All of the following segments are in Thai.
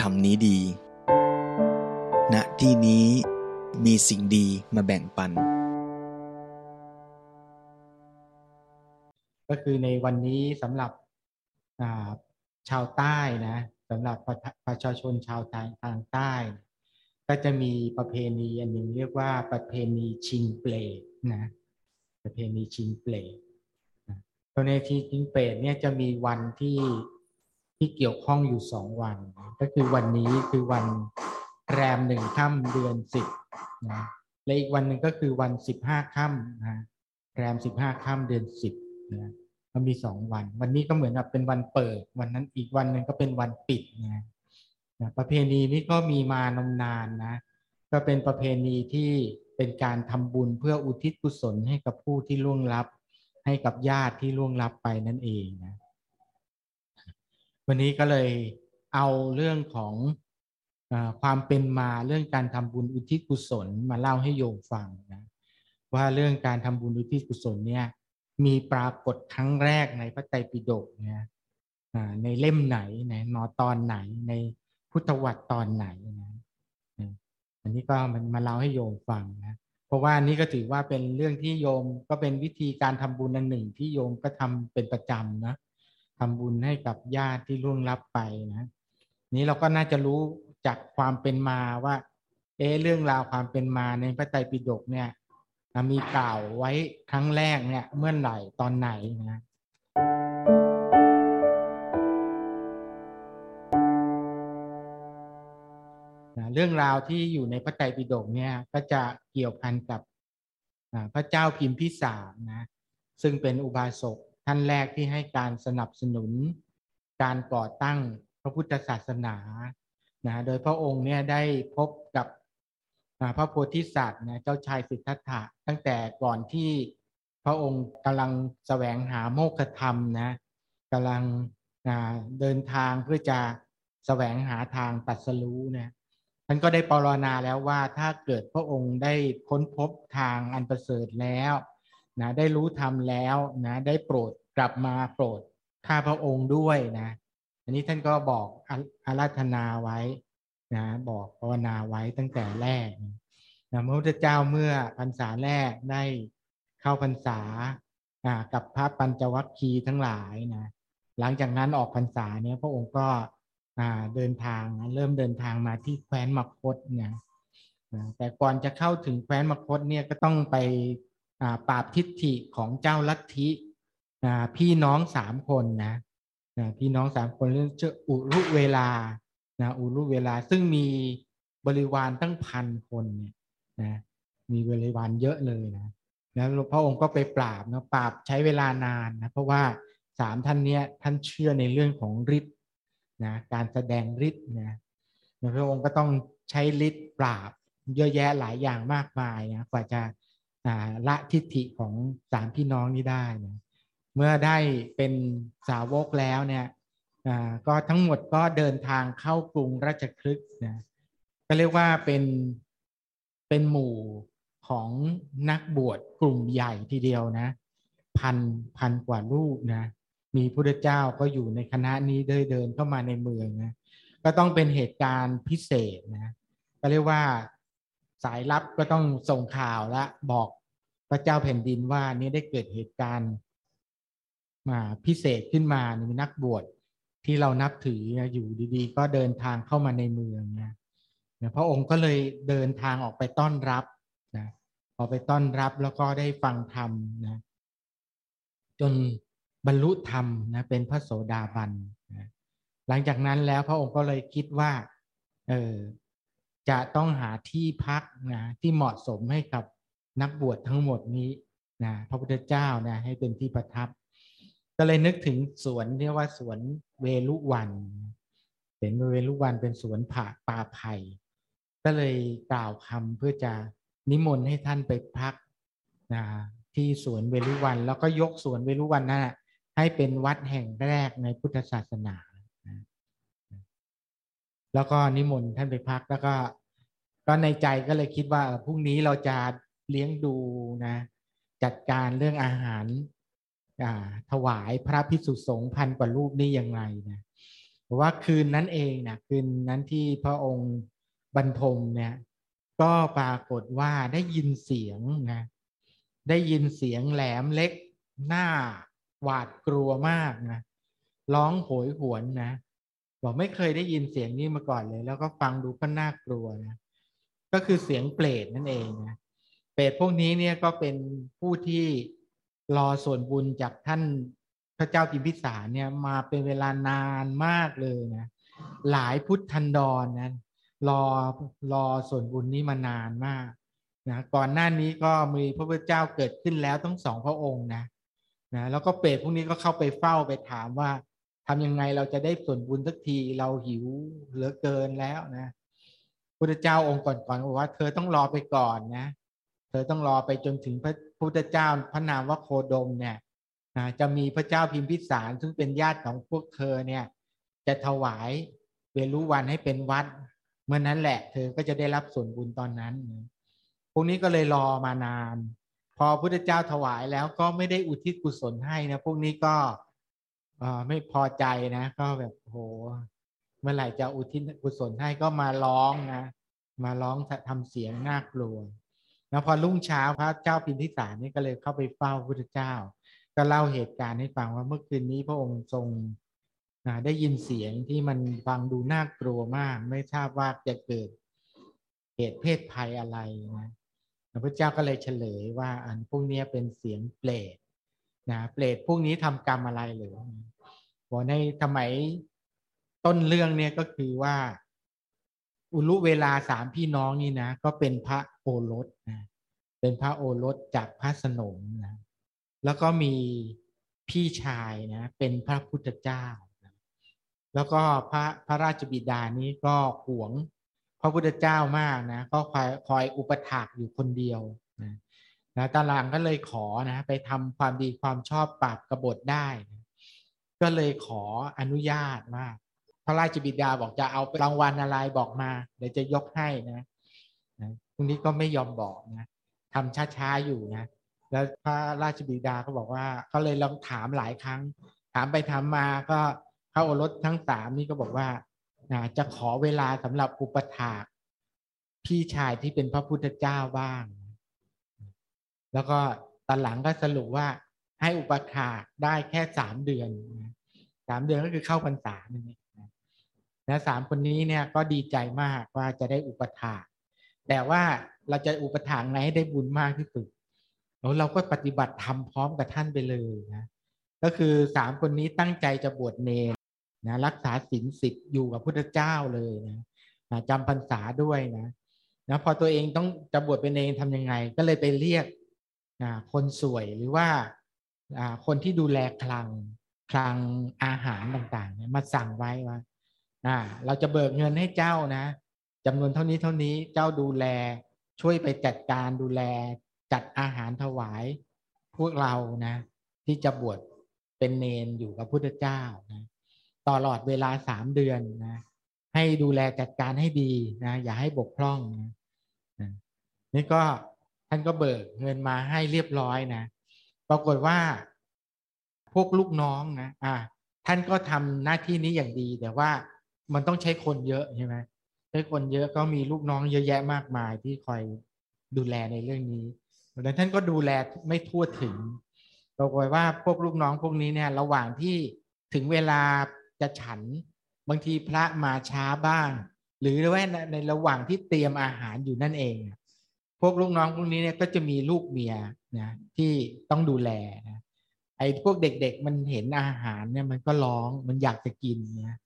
ธรรมนี้ดี ณ ที่นี้มีสิ่งดีมาแบ่งปัน ก็คือในวันนี้สำหรับชาวใต้นะสำหรับประชาชนชาวทางทางใต้ ก็จะมีประเพณีอันหนึ่งเรียกว่าประเพณีชิงเปลดนะประเพณีชิงเปลดตัวในที่ชิงเปลดเนี่ยจะมีวันที่ ที่เกี่ยวข้องอยู่สองวัน ก็คือวันนี้คือวันแรมหนึ่งค่ำเดือนสิบนะและอีกวันหนึ่งก็คือวันสิบห้าค่ำนะแรมสิบห้าค่ำเดือนสิบนะมันมีสองวัน วันนี้ก็เหมือนกับเป็นวันเปิด วันนั้นอีกวันหนึ่งก็เป็นวันปิดนะนะประเพณีนี้ก็มีมานมนานนะก็เป็นประเพณีที่เป็นการทำบุญเพื่ออุทิศกุศลให้กับผู้ที่ล่วงลับ ให้กับญาติที่ล่วงลับไปนั่นเองนะ วันนี้ก็เลยเอาเรื่องของอความเป็นมาเรื่องการทำบุญอุทิศกุศลมาเล่าให้โยมฟังนะว่าเรื่องการทำบุญอุทิศกุศลเนี่ยมีปรากฏครั้งแรกในพระไตรปิฎกเนี่ยในเล่มไหนในนอตอนไหนในพุทธวัตรตอนไหนนะอันนี้ก็มันมาเล่าให้โยมฟังนะเพราะว่านี้ก็ถือว่าเป็นเรื่องที่โยมก็เป็นวิธีการทำบุญอันหนึ่งที่โยมก็ทำเป็นประจำนะ ทำบุญให้กับญาติที่ล่วงลับไปนะนี้เราก็น่าจะรู้จากความเป็นมาว่า เออเรื่องราวความเป็นมาในพระไตรปิฎกเนี่ยมีกล่าวไว้ครั้งแรกเนี่ยเมื่อไหร่ตอนไหนนะเรื่องราวที่อยู่ในพระไตรปิฎกเนี่ยก็จะเกี่ยวพันกับพระเจ้าพิมพิสารนะซึ่งเป็นอุบาสก ท่านแรกที่ให้การสนับสนุนการก่อตั้งพระพุทธศาสนานะโดยพระองค์เนี่ยได้พบกับพระโพธิสัตว์นะเจ้าชายสิทธัตถะตั้งแต่ก่อนที่พระองค์กำลังแสวงหาโมฆะธรรมนะกำลังเดินทางเพื่อจะแสวงหาทางตัดสรู้นะท่านก็ได้ปรนนาแล้วว่าถ้าเกิดพระองค์ได้ค้นพบทางอันประเสริฐแล้ว นะได้รู้ธรรมแล้วนะได้โปรดกลับมาโปรดข้าพระองค์ด้วยนะอันนี้ท่านก็บอกอาราธนาไว้นะบอกภาวนาไว้ตั้งแต่แรกนะพระพุทธเจ้าเมื่อพรรษาแรกได้เข้าพรรษากับพระปัญจวัคคีย์ทั้งหลายนะหลังจากนั้นออกพรรษาเนี่ยพระองค์ก็เดินทางเริ่มเดินทางมาที่แคว้นมคตนะแต่ก่อนจะเข้าถึงแคว้นมคตเนี่ยก็ต้องไป ปราบทิฏฐิของเจ้าลัทธิพี่น้องสามคนนะพี่น้องสามคนเรื่องเจ้าอุรุเวลานะอุรุเวลาซึ่งมีบริวารตั้งพันคนเนี่ยนะมีบริวารเยอะเลยนะแล้วพระองค์ก็ไปปราบนะปราบใช้เวลานานนะเพราะว่าสามท่านเนี้ยท่านเชื่อในเรื่องของฤทธิ์นะการแสดงฤทธิ์นะพระองค์ก็ต้องใช้ฤทธิ์ปราบเยอะแยะหลายอย่างมากมายนะกว่าจะ ละทิฏฐิของสามพี่น้องนี้ได้นะเมื่อได้เป็นสาวกแล้วเนี่ยก็ทั้งหมดก็เดินทางเข้ากรุงราชคลึกนะก็เรียกว่าเป็นเป็นหมู่ของนักบวชกลุ่มใหญ่ทีเดียวนะ พันพันกว่ารูปนะ มีพระเจ้าก็อยู่ในคณะนี้เดินเดินเข้ามาในเมืองนะก็ต้องเป็นเหตุการณ์พิเศษนะก็เรียกว่าสายลับก็ต้องส่งข่าวและบอก พระเจ้าแผ่นดินว่านี่ได้เกิดเหตุการณ์มาพิเศษขึ้นมามีนักบวชที่เรานับถืออยู่ดีๆ ก็เดินทางเข้ามาในเมืองนะพระองค์ก็เลยเดินทางออกไปต้อนรับนะออกไปต้อนรับแล้วก็ได้ฟังธรรมนะจนบรรลุธรรมนะเป็นพระโสดาบันนะหลังจากนั้นแล้วพระองค์ก็เลยคิดว่าเออจะต้องหาที่พักนะที่เหมาะสมให้กับ นักบวชทั้งหมดนี้นะพระพุทธเจ้านะให้เป็นที่ประทับ ก็เลยนึกถึงสวนเรียกว่าสวนเวลุวันเป็นเวลุวันเป็นสวนผ่าป่าไผ่ก็เลยกล่าวคำเพื่อจะนิมนต์ให้ท่านไปพักนะที่สวนเวลุวัน แล้วก็ยกสวนเวลุวันนั้นให้เป็นวัดแห่งแรกในพุทธศาสนา แล้วก็นิมนต์ท่านไปพักแล้วก็ก็ในใจก็เลยคิดว่าพรุ่งนี้เราจะ เลี้ยงดูนะจัดการเรื่องอาหารถวายพระพิสุสงฆ์พันกว่ารูปนี่ยังไงนะว่าคืนนั้นเองนะคืนนั้นที่พระองค์บรรทมเนี่ยก็ปรากฏว่าได้ยินเสียงนะได้ยินเสียงแหลมเล็กหน้าหวาดกลัวมากนะร้องโหยหวนนะบอกไม่เคยได้ยินเสียงนี้มาก่อนเลย แล้วก็ฟังดูก็น่ากลัวนะก็คือเสียงเปรตนั่นเองนะ เปรตพวกนี้เนี่ยก็เป็นผู้ที่รอส่วนบุญจากท่านพระเจ้าพิมพิสารเนี่ยมาเป็นเวลานานมากเลยนะหลายพุทธันดรนนะรอรอส่วนบุญนี้มานานมากนะก่อนหน้านี้ก็มีพระพุทธเจ้าเกิดขึ้นแล้วทั้งสองพระองค์นะนะแล้วก็เปรตพวกนี้ก็เข้าไปเฝ้าไปถามว่าทำยังไงเราจะได้ส่วนบุญสักทีเราหิวเหลือเกินแล้วนะพุทธเจ้าองค์ก่อนๆบอกว่าเธอต้องรอไปก่อนนะ เธอต้องรอไปจนถึงพระพุทธเจ้าพระนามว่าโคดมเนี่ยนะจะมีพระเจ้าพิมพิสารซึ่งเป็นญาติของพวกเธอเนี่ย จะถวายเวรุวันให้เป็นวัด เมื่อนั้นแหละเธอก็จะได้รับส่วนบุญตอนนั้น พวกนี้ก็เลยรอมานาน พอพุทธเจ้าถวายแล้วก็ไม่ได้อุทิศกุศลให้นะ พวกนี้ก็ไม่พอใจนะ ก็แบบโห เมื่อไหร่จะอุทิศกุศลให้ก็มาร้องนะ มาร้องทำเสียงน่ากลัว แล้วพอรุ่งเช้าพระเจ้าพิมพิสารนี่ก็เลยเข้าไปเฝ้าพุทธเจ้า ก็เล่าเหตุการณ์ให้ฟังว่าเมื่อคืนนี้พระองค์ทรงได้ยินเสียงที่มันฟังดูน่ากลัวมาก ไม่ทราบว่าจะเกิดเหตุเพศภัยอะไรนะพระเจ้าก็เลยเฉลยว่าอันพวกนี้เป็นเสียงเปรตนะเปรตพวกนี้ทำกรรมอะไรหรือบอกในสมัยต้นเรื่องเนี่ยก็คือว่า อุลุเวลาสามพี่น้องนี่นะ ก็เป็นพระ โอรสนะเป็นพระโอรสจากพระสนมนะแล้วก็มีพี่ชายนะเป็นพระพุทธเจ้านะแล้วก็พระพระราชบิดานี้ก็หวงพระพุทธเจ้ามากนะก็คอยคอยอุปถากอยู่คนเดียวนะนะตาลางก็เลยขอนะไปทำความดีความชอบปราบกบฏได้นะก็เลยขออนุญาตว่าพระราชบิดาบอกจะเอารางวัลอะไรบอกมาเดี๋ยวจะยกให้นะ นะตรงนี้ก็ไม่ยอมบอกนะทำช้าๆอยู่นะ แล้วพระราชบิดาก็บอกว่าเขาเลยลองถามหลายครั้ง ถามไปถามมาก็พระโอรสทั้งสามนี่ก็บอกว่านะจะขอเวลาสำหรับอุปถากพี่ชายที่เป็นพระพุทธเจ้าบ้าง แล้วก็ตอนหลังก็สรุปว่าให้อุปถากได้แค่สามเดือนสามเดือนก็คือเข้าพรรษานั่นเองนะสามคนนี้เนี่ยก็ดีใจมากว่าจะได้อุปถาก แต่ว่าเราจะอุปถากไหนให้ได้บุญมากที่สุดแล้วเราก็ปฏิบัติทำพร้อมกับท่านไปเลยนะก็คือสามคนนี้ตั้งใจจะบวชเนรนะรักษาศีลสิบอยู่กับพุทธเจ้าเลยนะจำพรรษาด้วยนะนะพอตัวเองต้องจะบวชเป็นเองทำยังไง ก็เลยไปเรียกนะคนสวยหรือว่าคนที่ดูแลคลังคลังอาหารต่างๆเนี่ยมาสั่งไว้ว่าเราจะเบิกเงินให้เจ้านะ จำนวนเท่านี้เท่านี้เจ้าดูแล ช่วยไปจัดการดูแลจัดอาหารถวาย พวกเรานะ ที่จะบวชเป็นเนนอยู่กับพุทธเจ้านะตลอดเวลาสามเดือนนะให้ดูแลจัดการให้ดีนะอย่าให้บกพร่องนะนี่ก็ท่านก็เบิกเงินมาให้เรียบร้อยนะปรากฏว่าพวกลูกน้องนะอ่าท่านก็ทำหน้าที่นี้อย่างดี แต่ว่ามันต้องใช้คนเยอะใช่ไหม ใช้คนเยอะก็มีลูกน้องเยอะแยะมากมายที่คอยดูแลในเรื่องนี้ดังท่านก็ดูแลไม่ทั่วถึงปรากฏว่าพวกลูกน้องพวกนี้เนี่ยระหว่างที่ถึงเวลาจะฉันบางทีพระมาช้าบ้าง หรือว่าในระหว่างที่เตรียมอาหารอยู่นั่นเอง พวกลูกน้องพวกนี้เนี่ยก็จะมีลูกเมียนะที่ต้องดูแลนะไอ้พวกเด็กๆมันเห็นอาหารเนี่ยมันก็ร้องมันอยากจะกินนะ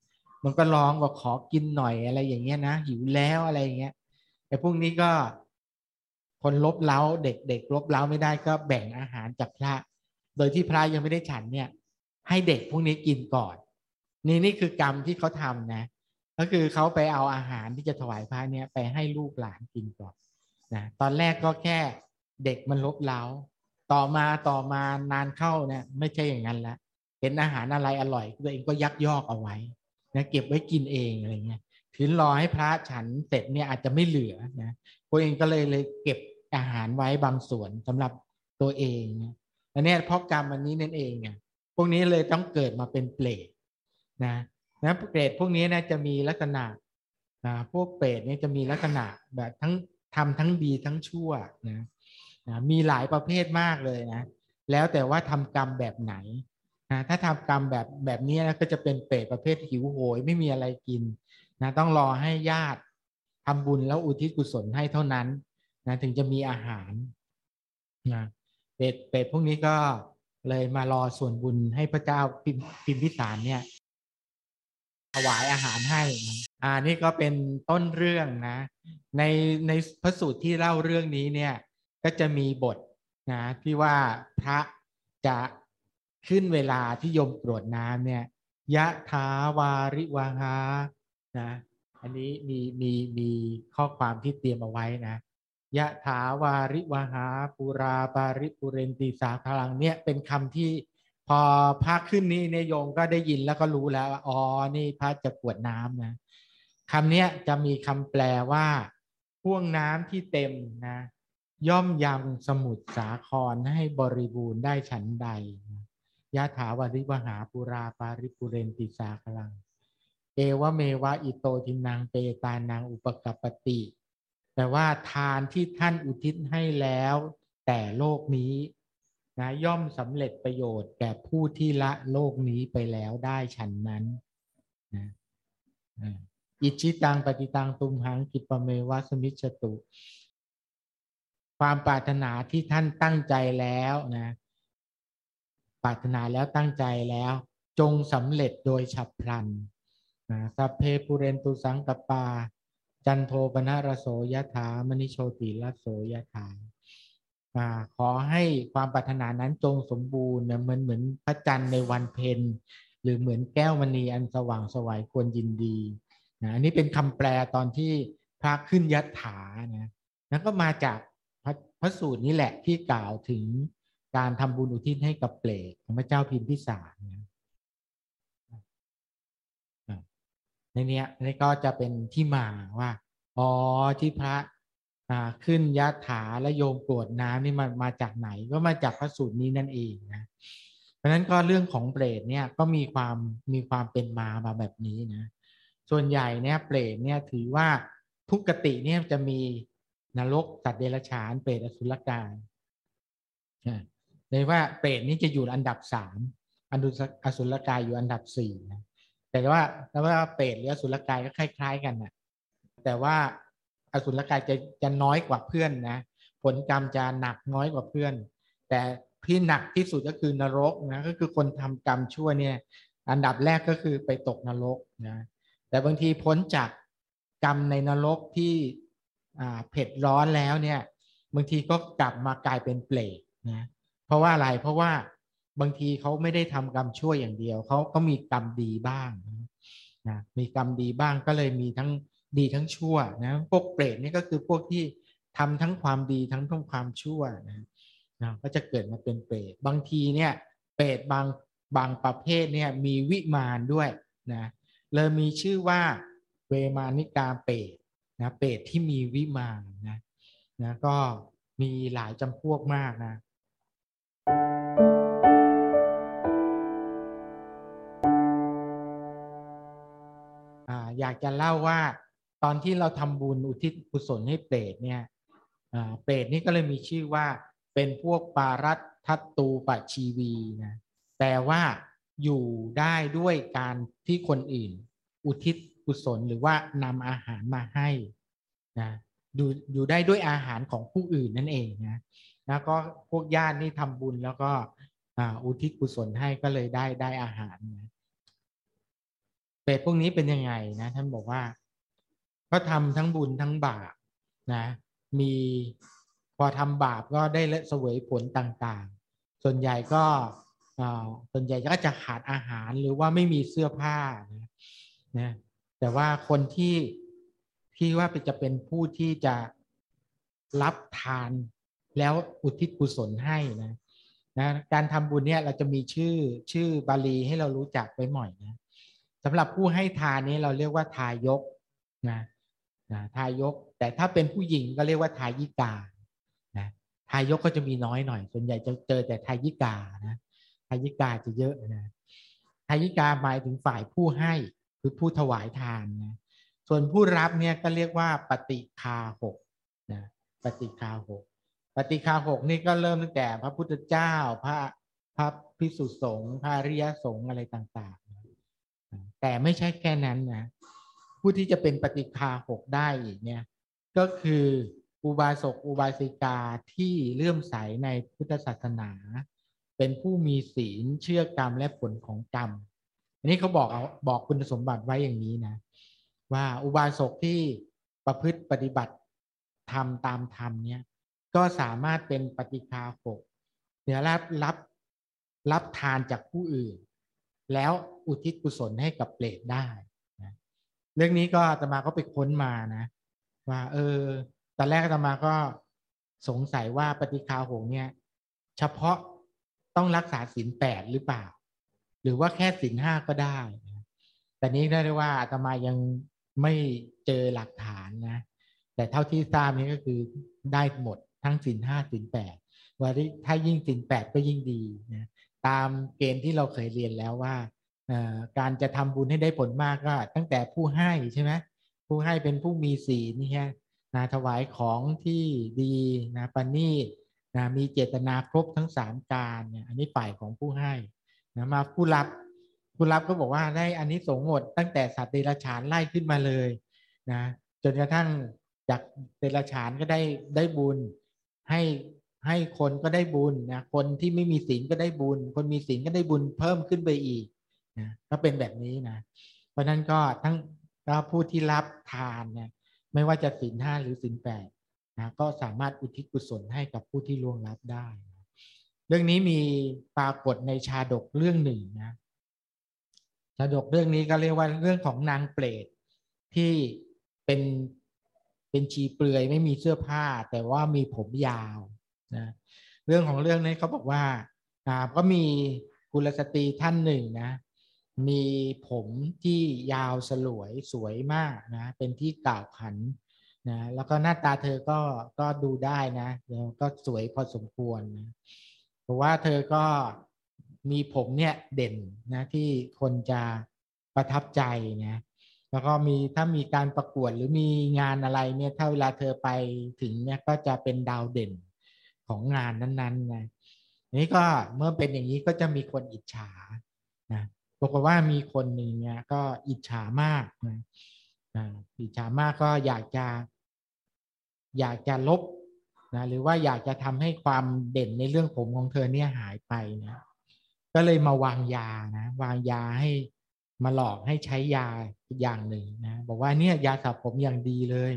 มันก็ร้องว่าขอกินหน่อยอะไรอย่างเงี้ยนะหิวแล้วอะไรอย่างเงี้ยไอ้พวกนี้ก็คนลบเล้าเด็กๆลบเล้าไม่ได้ก็แบ่งอาหารจากพระ โดยที่พระยังไม่ได้ฉันเนี่ย ให้เด็กพวกนี้กินก่อน นี่นี่คือกรรมที่เขาทำนะ ก็คือเขาไปเอาอาหารที่จะถวายพระเนี่ยไปให้ลูกหลานกินก่อนนะตอนแรกก็แค่เด็กมันลบเล้า ต่อมาต่อมานานเข้าเนี่ยไม่ใช่อย่างนั้นละเห็นอาหารอะไรอร่อยตัวเองก็ยักยอกเอาไว้ นะเก็บไว้กินเองอะไรเงี้ยถึงรอให้พระฉันเสร็จเนี่ยอาจจะไม่เหลือนะตัวเองก็เลยเลยเก็บอาหารไว้บางส่วนสำหรับตัวเองนะอันนี้เพราะกรรมอันนี้นั่นเองอะพวกนี้เลยต้องเกิดมาเป็นเปรตนะนะเปรตพวกนี้นะจะมีลักษณะนะพวกเปรตเนี่ยจะมีลักษณะแบบทั้งทำทั้งดีทั้งชั่วนะนะมีหลายประเภทมากเลยนะ แล้วแต่ว่าทำกรรมแบบไหน นะถ้าทำกรรมแบบแบบนี้นะก็จะเป็นเปรตประเภทหิวโหยไม่มีอะไรกินนะต้องรอให้ญาติทำบุญแล้วอุทิศกุศลให้เท่านั้นนะถึงจะมีอาหารนะเปรตเปรตพวกนี้ก็เลยมารอส่วนบุญให้พระเจ้าพิมพิมพิสารเนี่ยถวายอาหารให้ อ่า นี่ก็เป็นต้นเรื่องนะ ในในพระสูตรที่เล่าเรื่องนี้เนี่ย ก็จะมีบทนะที่ว่าพระจะ ขึ้นเวลาที่โยมกรวดน้ำเนี่ยยะถาวาริวาหานะอันนี้มีมีมีข้อความที่เตรียมเอาไว้นะยะถาวาริวหาปุราปาริปุเรนติสาคลังเนี่ยเป็นคำที่พอพระขึ้นนี้เนยโยงก็ได้ยินแล้วก็รู้แล้วอ๋อนี่พระจะกวดน้ำนะคำนี้จะมีคำแปลว่าพ่วงน้ำที่เต็มนะย่อมยำสมุทรสาครให้บริบูรณ์ได้ฉันใด ยะถาวาริวหาปุราปาริปุเรนติสาคลัง เอวเมวะอิโตทินังเปตานังอุปกปปติแต่ว่าทานที่ท่านอุทิศให้แล้ว แต่โลกนี้นะย่อมสำเร็จประโยชน์แก่ผู้ที่ละโลกนี้ไปแล้วได้ฉันนั้นนะอิชิตังปฏิตังตุมหังกิปเมวัสมิชตุ ความปรารถนาที่ท่านตั้งใจแล้วนะ ปรารถนาแล้วตั้งใจแล้ว จงสำเร็จโดยฉับพลันนะสัพเพปุเรนตุสังกปา จันโทปนะระโสยถามณิโชติระโสยถาขอให้ความปรารถนานั้นจงสมบูรณ์เหมือนเหมือนพระจันทร์ในวันเพ็ญหรือเหมือนแก้วมณีอันสว่างสวัยควรยินดีนะอันนี้เป็นคำแปลตอนที่พระขึ้นยัตถานะนั่นก็มาจากพระพระสูตรนี้แหละที่กล่าวถึง การทำบุญอุทิศให้กับเปรตของพระเจ้าพิมพิสารนะในนี้นี่ก็จะเป็นที่มาว่าอ๋อที่พระขึ้นยะถาและโยมกรวดน้ำนี่มันมาจากไหนก็มาจากพระสูตรนี้นั่นเองนะเพราะฉะนั้นก็เรื่องของเปรตเนี่ยก็มีความมีความเป็นมามาแบบนี้นะส่วนใหญ่เนี่ยเปรตเนี่ยถือว่าทุกกติเนี่ยจะมีนรกสัตว์เดรัจฉานเปรตอสุรกาย เลยว่าเปรตนี่จะอยู่อันดับสามอันดุอสุรกายอยู่อันดับสี่นะแต่ว่าแต่ว่าเปรตหรืออสุรกายก็คล้าย ๆ กันนะแต่ว่าอสุรกายจะจะน้อยกว่าเพื่อนนะผลกรรมจะหนักน้อยกว่าเพื่อน แต่ที่หนักที่สุดก็คือนรกนะก็คือคนทำกรรมชั่วเนี่ยอันดับแรกก็คือไปตกนรกนะแต่บางทีพ้นจากกรรมในนรกที่เผ็ดร้อนแล้วเนี่ยบางทีก็กลับมากลายเป็นเปรตนะ เพราะว่าอะไรเพราะว่าบางทีเขาไม่ได้ทำกรรมชั่วอย่างเดียวเขาก็มีกรรมดีบ้างนะมีกรรมดีบ้างก็เลยมีทั้งดีทั้งชั่วนะพวกเปรตนี่ก็คือพวกที่ทำทั้งความดีทั้งทั้งความชั่วนะนะก็จะเกิดมาเป็นเปรตบางทีเนี่ยเปรตบางบางประเภทเนี่ยมีวิมานด้วยนะเลยมีชื่อว่าเวมานิกาเปรตนะเปรตที่มีวิมานนะนะก็มีหลายจำพวกมากนะ อยากจะเล่าว่าตอนที่เราทำบุญอุทิศกุศลให้เปรตเนี่ยเปรตนี่ก็เลยมีชื่อว่าเป็นพวกปารัตทัตตูปชีวีนะแต่ว่าอยู่ได้ด้วยการที่คนอื่น อุทิศกุศลหรือว่านำอาหารมาให้นะดูอยู่ได้ด้วยอาหารของผู้อื่นนั่นเองนะแล้วก็พวกญาตินี่ทำบุญแล้วก็อุทิศกุศลให้ก็เลยได้ได้อาหารนะ เปรตพวกนี้เป็นยังไงนะ ท่านบอกว่าก็ทำทั้งบุญทั้งบาปนะ มีพอทำบาปก็ได้ละเสวยผลต่างๆ ส่วนใหญ่ก็ส่วนใหญ่ก็จะขาดอาหารหรือว่าไม่มีเสื้อผ้านะนะแต่ว่าคนที่ที่ว่าจะเป็นผู้ที่จะรับทานแล้วอุทิศกุศลให้นะนะการทำบุญเนี่ยเราจะมีชื่อชื่อบาลีให้เรารู้จักไว้หน่อยนะ สำหรับผู้ให้ทานนี้เราเรียกว่าทายกนะนะทายก แต่ถ้าเป็นผู้หญิงก็เรียกว่าทายิกานะทายกก็จะมีน้อยหน่อย ส่วนใหญ่จะเจอแต่ทายิกานะทายิกาจะเยอะนะทายิกาหมายถึงฝ่ายผู้ให้คือผู้ถวายทานนะส่วนผู้รับเนี่ยก็เรียกว่าปฏิคาหกนะปฏิคาหกปฏิคาหกนี่ก็เริ่มตั้งแต่พระพุทธเจ้าพระพระพิสุสงฆ์พระริยสงฆ์อะไรต่าง แต่ไม่ใช่แค่นั้นนะผู้ที่จะเป็นปฏิคาหกได้อีกเนี่ยก็คืออุบาสกอุบาสิกาที่เลื่อมใสในพุทธศาสนา เป็นผู้มีศีลเชื่อกรรมและผลของกรรม อันนี้เขาบอกเอาบอกคุณสมบัติไว้อย่างนี้นะ ว่าอุบาสกที่ประพฤติปฏิบัติทำตามธรรมเนี่ยก็สามารถเป็นปฏิคาหกเดี๋ยรับรับรับทานจากผู้อื่น แล้ว อุทิศกุศลให้กับเปรตได้นะเรื่องนี้ก็อาตมาก็ไปค้นมานะว่า เออตอนแรกอาตมาก็สงสัยว่าปฏิคาหงเนี่ย เฉพาะต้องรักษาศีลแปดหรือเปล่า หรือว่าแค่ศีลห้าก็ได้ แต่นี้ได้ว่าอาตมายังไม่เจอหลักฐานนะ แต่เท่าที่ทราบนี้ก็คือได้หมดทั้งศีลห้าศีลแปดว่าถ้ายิ่งศีลแปดก็ยิ่งดีนะตามเกณฑ์ที่เราเคยเรียนแล้วว่า การจะทำบุญให้ได้ผลมากก็ตั้งแต่ผู้ให้ใช่ไหมผู้ให้เป็นผู้มีศีลนี่ฮะนะถวายของที่ดีนะปณีตนะมีเจตนาครบทั้งสามการเนี่ยอันนี้ฝ่ายของผู้ให้นะมาผู้รับผู้รับก็บอกว่าได้อันนี้สงหมดตั้งแต่สัตว์เดรัจฉานไล่ขึ้นมาเลยนะจนกระทั่งจากเดรัจฉานก็ได้ได้บุญให้ให้คนก็ได้บุญนะคนที่ไม่มีศีลก็ได้บุญ คนมีศีลก็ได้บุญเพิ่มขึ้นไปอีก นะก็เป็นแบบนี้นะ เพราะนั้นก็ทั้งก็ผู้ที่รับทานเนี่ยไม่ว่าจะศีลห้าหรือศีลแปดนะก็สามารถอุทิศกุศลให้กับผู้ที่ล่วงลับได้เรื่องนี้มีปรากฏในชาดกเรื่องหนึ่งนะชาดกเรื่องนี้ก็เรียกว่าเรื่องของนางเปรตที่เป็นเป็นชีเปลือยไม่มีเสื้อผ้า แต่ว่ามีผมยาวนะเรื่องของเรื่องนี้เขาบอกว่าอ่าก็มีกุลสตรีท่านหนึ่งนะ มีผมที่ยาวสลวยสวยมากนะเป็นที่กล่าวขันนะแล้วก็หน้าตาเธอก็ก็ดูได้นะแล้วก็สวยพอสมควรนะเพราะว่าเธอก็มีผมเนี่ยเด่นนะที่คนจะประทับใจนะแล้วก็มีถ้ามีการประกวดหรือมีงานอะไรเนี่ยถ้าเวลาเธอไปถึงเนี่ยก็จะเป็นดาวเด่นของงานนั้นๆนะนี่ก็เมื่อเป็นอย่างนี้ก็จะมีคนอิจฉานะ บอกว่ามีคนหนึ่งเนี่ยก็อิจฉามากนะอิจฉามากก็อยากจะ อยากจะลบนะหรือว่าอยากจะทำให้ความเด่นในเรื่องผมของเธอเนี่ยหายไปนะก็เลยมาวางยานะวางยาให้มาหลอกให้ใช้ยาอย่างหนึ่งนะบอกว่าเนี่ยยาสระผมอย่างดีเลย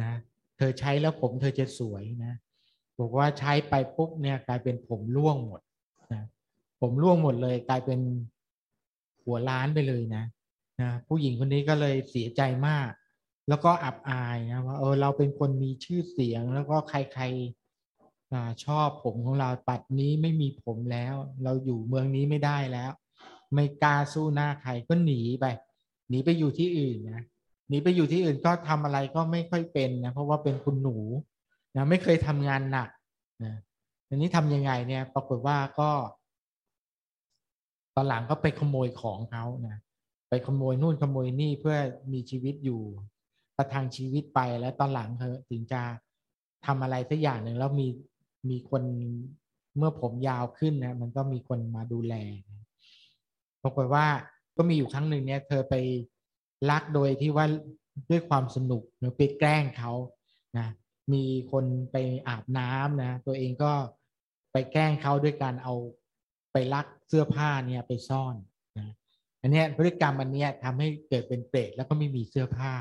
นะเธอใช้แล้วผมเธอจะสวยนะบอกว่าใช้ไปปุ๊บเนี่ยกลายเป็นผมร่วงหมดนะผมร่วงหมดเลย กลายเป็น หัวล้านไปเลยนะนะผู้หญิงคนนี้ก็เลยเสียใจมาก แล้วก็อับอายนะว่าเออเราเป็นคนมีชื่อเสียง แล้วก็ใครๆชอบผมของเราปัดนี้ไม่มีผมแล้ว เราอยู่เมืองนี้ไม่ได้แล้ว ไม่กล้าสู้หน้าใครก็หนีไป หนีไปอยู่ที่อื่นนะหนีไปอยู่ที่อื่นก็ทำอะไรก็ไม่ค่อยเป็นนะเพราะว่าเป็นคุณหนูนะไม่เคยทำงานหนักนะทีนี้ทำยังไงเนี่ย ปรากฏว่าก็ ตอนหลังก็ไปขโมยของเขานะไปขโมยนู่นขโมยนี่เพื่อมีชีวิตอยู่ประทังชีวิตไปแล้วตอนหลังเธอถึงจะทำอะไรสักอย่างหนึ่งแล้วมีมีคนเมื่อผมยาวขึ้นนะมันก็มีคนมาดูแลปรากฏว่าก็มีอยู่ครั้งหนึ่งเนี่ย เธอไปลักโดยที่ว่าด้วยความสนุกหรือไปแกล้งเขานะมีคนไปอาบน้ำนะ ตัวเองก็ไปแกล้งเขาด้วยการเอา ไปลักเสื้อผ้าเนี่ยไปซ่อนนะอันนี้พฤติกรรมอันนี้ทำให้เกิดเป็นเปรตแล้วก็ไม่มีเสื้อผ้า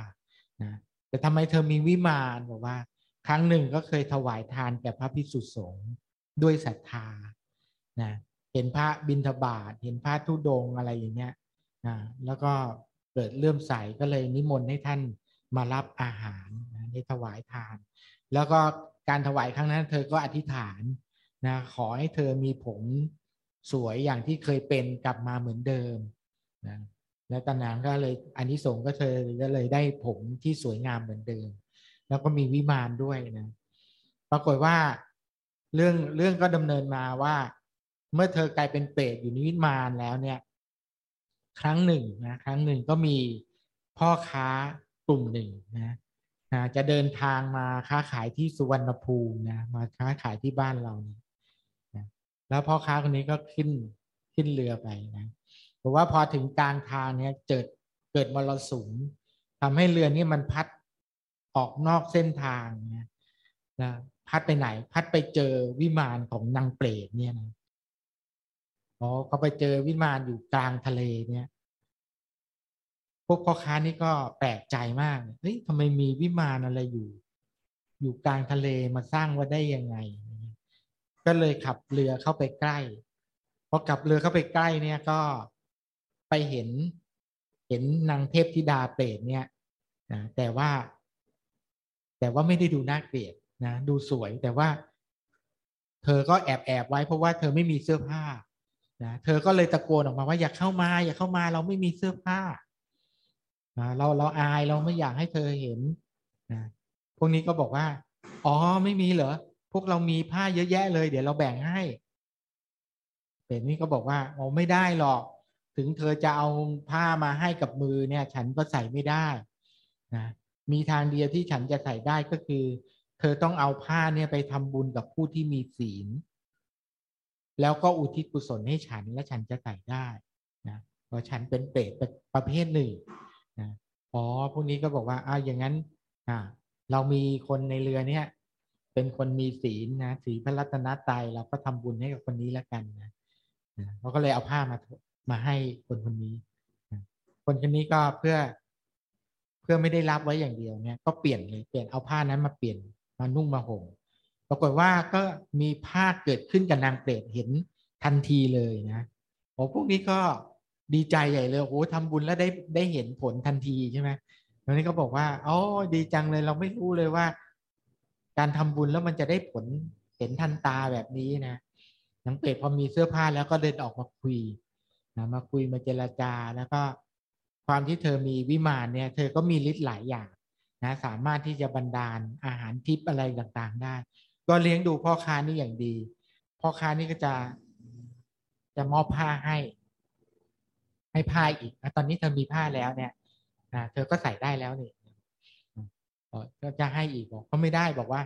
นะแต่ทำไมเธอมีวิมานบอกว่า ครั้งหนึ่งก็เคยถวายทานแก่พระพิสุสงฆ์ด้วยศรัทธานะเห็นพระบิณฑบาตเห็นพระทุดงอะไรอย่างเงี้ยนะแล้วก็เกิดเลื่อมใสก็เลยนิมนต์ให้ท่านมารับอาหารนะให้ถวายทาน แล้วก็การถวายครั้งนั้น เธอก็อธิษฐานนะขอให้เธอมีผม สวยอย่างที่เคยเป็นกลับมาเหมือนเดิมนะแล้วตอนนั้นก็เลยอันนี้สงก็เธอก็เลยได้ผมที่สวยงามเหมือนเดิม แล้วก็มีวิมานด้วยนะปรากฏว่าเรื่องเรื่องก็ดำเนินมาว่า เมื่อเธอกลายเป็นเปรตอยู่ในวิมานแล้วเนี่ย ครั้งหนึ่งนะครั้งหนึ่งก็มีพ่อค้ากลุ่มหนึ่งนะนะจะเดินทางมาค้าขายที่สุวรรณภูมินะมาค้าขายที่บ้านเรานะ แล้วพ่อค้าคนนี้ก็ขึ้นขึ้นเรือไปนะเพราะว่าพอถึงกลางทางเนี่ยเกิดเกิดมรสุมทำให้เรือนี้มันพัดออกนอกเส้นทางนะนะพัดไปไหน พัดไปเจอวิมานของนางเปรตเนี่ยนะอ๋อเขาไปเจอวิมานอยู่กลางทะเลเนี่ยพวกพ่อค้านี่ก็แปลกใจมากเฮ้ยทำไมมีวิมานอะไรอยู่ อยู่กลางทะเลมาสร้างว่าได้ยังไง ก็เลยขับเรือเข้าไปใกล้พอขับเรือเข้าไปใกล้เนี่ยก็ไปเห็นเห็นนางเทพธิดาเปรตเนี่ยนะแต่ว่า แต่ว่าไม่ได้ดูน่าเกลียดนะดูสวยแต่ว่า เธอก็แอบแอบไว้เพราะว่าเธอไม่มีเสื้อผ้านะเธอก็เลยตะโกนออกมาว่าอย่าเข้ามา อย่าเข้ามาเราไม่มีเสื้อผ้านะเราเราอายเราไม่อยากให้เธอเห็นนะพวกนี้ก็บอกว่า อ๋อไม่มีเหรอ วกเรามีผ้าเยอะแยะเลย เดี๋ยวเราแบ่งให้เป็ดนี่ก็บอกว่าอ๋อไม่ได้หรอก ถึงเธอจะเอาผ้ามาให้กับมือเนี่ย ฉันก็ใส่ไม่ได้นะมีทางเดียวที่ฉันจะใส่ได้ก็คือ เธอต้องเอาผ้าเนี่ยไปทำบุญกับผู้ที่มีศีล แล้วก็อุทิศกุศลให้ฉันและฉันจะใส่ได้นะเพราะฉันเป็นเปรตประเภทหนึ่งนะอ๋อพวกนี้ก็บอกว่าอ้าวอย่างนั้นอ่าเรามีคนในเรือเนี่ย เป็นคนมีศีลนะสีพระรัตนตรัยเราก็ทำบุญให้กับคนนี้แล้วกันนะเขาก็เลยเอาผ้ามามาให้คนคนนี้ คนคนนี้ก็เพื่อเพื่อไม่ได้รับไว้อย่างเดียวเนี่ย ก็เปลี่ยนเลยเปลี่ยนเอาผ้านั้นมาเปลี่ยนมานุ่งมาห่มปรากฏว่าก็มีภาเกิดขึ้นกับนางเปรตเห็นทันทีเลยนะโอ้พวกนี้ก็ดีใจใหญ่เลยโอ้ทำบุญแล้วได้ได้เห็นผลทันทีใช่ไหมตอนนี้ก็บอกว่าอ๋อดีจังเลยเราไม่รู้เลยว่า การทำบุญแล้วมันจะได้ผลเห็นทันตาแบบนี้นะนางเปรตพอมีเสื้อผ้าแล้วก็เดินออกมาคุยนะมาคุยมาเจรจาแล้วก็ความที่เธอมีวิมานเนี่ยเธอก็มีฤทธิ์หลายอย่างนะสามารถที่จะบรรดาลอาหารทิพย์อะไรต่างๆได้ ก็เลี้ยงดูพ่อค้านี่อย่างดี พ่อค้านี่ก็จะจะมอบผ้าให้ ให้ผ้าอีกอตอนนี้เธอมีผ้าแล้วเนี่ยเธอก็ใส่ได้แล้วนี่ ก็จะให้อีกบอกก็ไม่ได้บอกว่า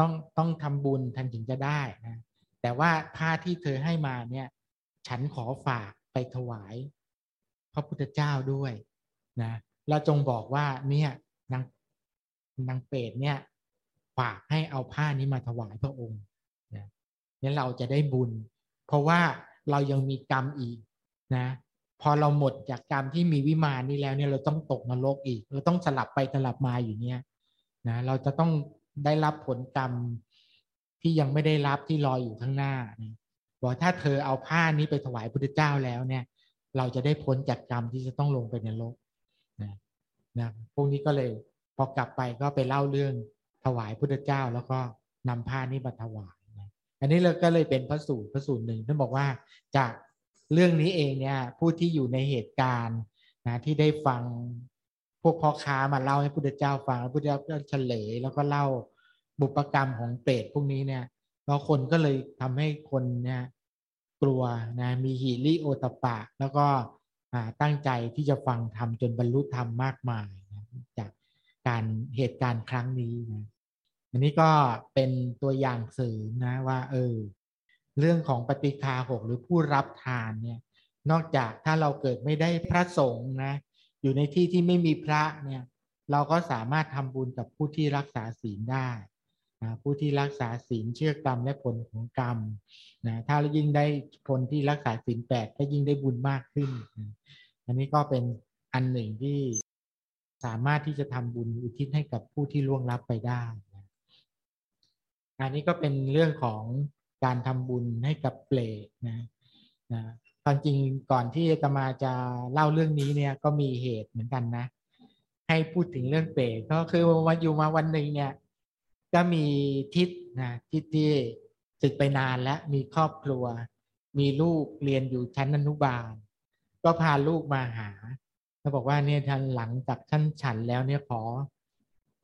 ต้องต้องทำบุญทันถึงจะได้นะแต่ว่าผ้าที่เธอให้มาเนี่ย ฉันขอฝากไปถวาย พระพุทธเจ้าด้วยนะเราจงบอกว่าเนี่ยนางนางเปรตเนี่ยฝากให้เอาผ้านี้มาถวายพระองค์นะนี่เราจะได้บุญ เพราะว่าเรายังมีกรรมอีกนะ พอเราหมดจากกรรมที่มีวิมานนี้แล้วเนี่ยเราต้องตกนรกอีก เราต้องสลับไปสลับมาอยู่เนี่ยนะเราจะต้องได้รับผลกรรมที่ยังไม่ได้รับที่รออยู่ข้างหน้านะบอกถ้าเธอเอาผ้านี้ไปถวายพระเจ้าแล้วเนี่ย เราจะได้พ้นจากกรรมที่จะต้องลงไปในโลกนะนะพวกนี้ก็เลยพอกลับไปก็ไปเล่าเรื่องถวายพุทธเจ้าแล้วก็นำผ้านี้มาถวายนะอันนี้เราก็เลยเป็นพระสูตรพระสูตรหนึ่งท่านบอกว่าจาก เรื่องนี้เองเนี่ยผู้ที่อยู่ในเหตุการณ์นะที่ได้ฟังพวกพ่อค้ามาเล่าให้พุทธเจ้าฟังพุทธเจ้าก็เฉลย แล้วก็เล่าบุปกรรมของเปรตพวกนี้เนี่ยแล้วคนก็เลยทำให้คนเนี่ยกลัวนะมีหิริโอตปะ แล้วก็ตั้งใจที่จะฟังธรรมจนบรรลุธรรมมากมายนะจากการเหตุการณ์ครั้งนี้นะอันนี้ก็เป็นตัวอย่างสื่อนะว่า เออ เรื่องของปฏิคาหกหรือผู้รับทานเนี่ยนอกจากถ้าเราเกิดไม่ได้พระสงฆ์นะอยู่ในที่ที่ไม่มีพระเนี่ยเราก็สามารถทำบุญกับผู้ที่รักษาศีลได้นะผู้ที่รักษาศีลเชื่อกรรมและผลของกรรมนะถ้าเรายิ่งได้ผลที่รักษาศีลแปดก็ยิ่งได้บุญมากขึ้น อันนี้ก็เป็นอันหนึ่งที่สามารถที่จะทำบุญอุทิศให้กับผู้ที่ล่วงลับไปได้ อันนี้ก็เป็นเรื่องของ การทำบุญให้กับเปรตนะนะความจริงก่อนที่จะมาจะเล่าเรื่องนี้เนี่ยก็มีเหตุเหมือนกันนะ ให้พูดถึงเรื่องเปรตก็คือวันอยู่มาวันหนึ่งเนี่ย ก็มีทิศนะทิศที่ศึกไปนานแล้วมีครอบครัว มีลูกเรียนอยู่ชั้นอนุบาล ก็พาลูกมาหาเขาบอกว่าเนี่ยท่านหลังจากท่านฉันแล้วเนี่ยขอ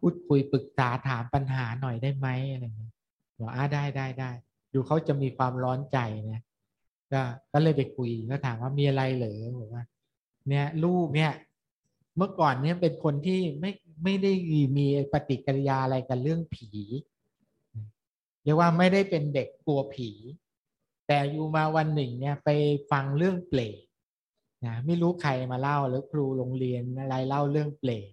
พูดคุยปรึกษาถามปัญหาหน่อยได้ไหมอะไรเงี้ยบอกอ่าได้ได้ได้ ดูเขาจะมีความร้อนใจนะก็ก็เลยไปคุยก็ถามว่ามีอะไรเหรอบอกว่า เนี่ยลูกเนี่ย เมื่อก่อนเนี่ยเป็นคนที่ไม่ไม่ได้มีปฏิกิริยาอะไรกับเรื่องผีเรียกว่าไม่ได้เป็นเด็กกลัวผี แต่อยู่มาวันหนึ่งเนี่ยไปฟังเรื่องเปลตนะไม่รู้ใครมาเล่าหรือครูโรงเรียนอะไรเล่าเรื่องเปลต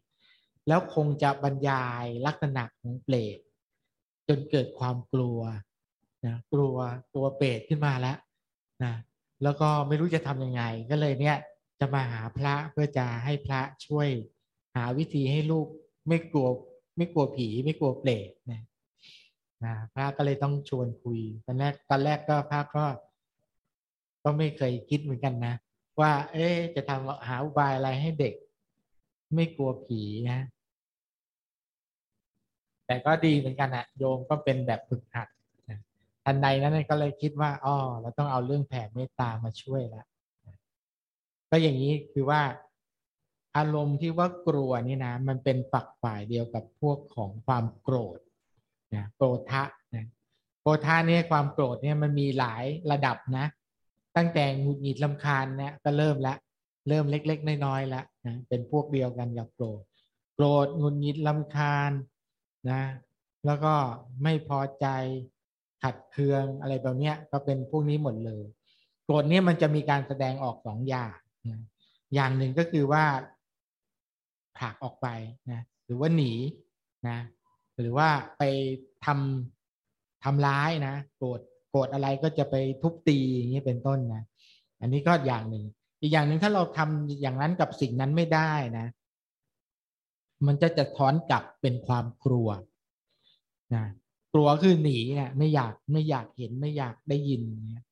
แล้วคงจะบรรยายลักษณะของเปรตจนเกิดความกลัว นะกลัวตัวเปรตขึ้นมาแล้วนะแล้วก็ไม่รู้จะทำยังไง ก็เลยเนี่ยจะมาหาพระเพื่อจะให้พระช่วย หาวิธีให้ลูกไม่กลัวไม่กลัวผีไม่กลัวเปรตนะนะพระก็เลยต้องชวนคุยตอนแรกตอนแรกก็พระก็ ก็ไม่เคยคิดเหมือนกันนะ ว่า เอ๊จะทำหาอุบายอะไรให้เด็ก ไม่กลัวผีนะแต่ก็ดีเหมือนกันนะโยมก็เป็นแบบฝึกหัด ทันใดนั้นก็เลยคิดว่าอ๋อเราต้องเอาเรื่องแผ่เมตตามาช่วยแล้วก็อย่างนี้คือว่า อารมณ์ที่ว่ากลัวนี่นะ มันเป็นฝักฝ่ายเดียวกับพวกของความโกรธนะโกรธะนะโกรธะเนี่ยความโกรธเนี่ยมันมีหลายระดับนะ ตั้งแต่หงุดหงิดลำคาญเนี่ยก็เริ่มละเริ่มเล็ก ๆ น้อยๆแล้วนะเป็นพวกเดียวกันกับโกรธ โกรธหงุดหงิดลำคาญนะ แล้วก็ไม่พอใจ ขัดเคืองอะไรแบบนี้ก็เป็นพวกนี้หมดเลยโกรธเนี่ยมันจะมีการแสดงออกสองอย่างนะอย่างหนึ่งก็คือว่าผลักออกไปนะหรือว่าหนีนะหรือว่าไปทำทำร้ายนะโกรธโกรธอะไรก็จะไปทุบตีอย่างนี้เป็นต้นนะอันนี้ก็อย่างหนึ่ง อีกอย่างหนึ่งถ้าเราทำอย่างนั้นกับสิ่งนั้นไม่ได้นะ มันจะจะถอนกลับเป็นความกลัวนะ กลัวคือหนีเนี่ยไม่อยากไม่อยากเห็นไม่อยากได้ยินเนี่ย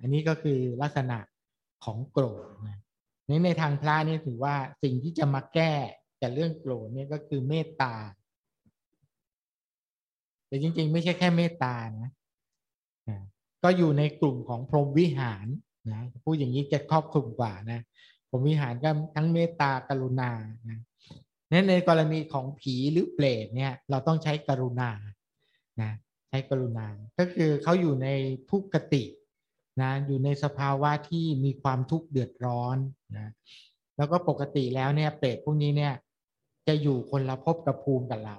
อันนี้ก็คือลักษณะของโกรธนะนี่ในทางพระนี่ถือว่าสิ่งที่จะมาแก้แต่เรื่องโกรธเนี่ยก็คือเมตตา แต่จริง ๆ ไม่ใช่แค่เมตตานะนะก็อยู่ในกลุ่มของพรหมวิหารนะพูดอย่างนี้จะครอบคลุมกว่านะพรหมวิหารก็ทั้งเมตตากรุณานะนั้นในกรณีของผีหรือเปรตเนี่ย เราต้องใช้กรุณา นะใช้กรุณา ก็คือเขาอยู่ในทุกขตินะอยู่ในสภาวะที่มีความทุกข์เดือดร้อนนะแล้วก็ปกติแล้วเนี่ยเปรตพวกนี้เนี่ยจะอยู่คนละภพกับภูมิกับเรา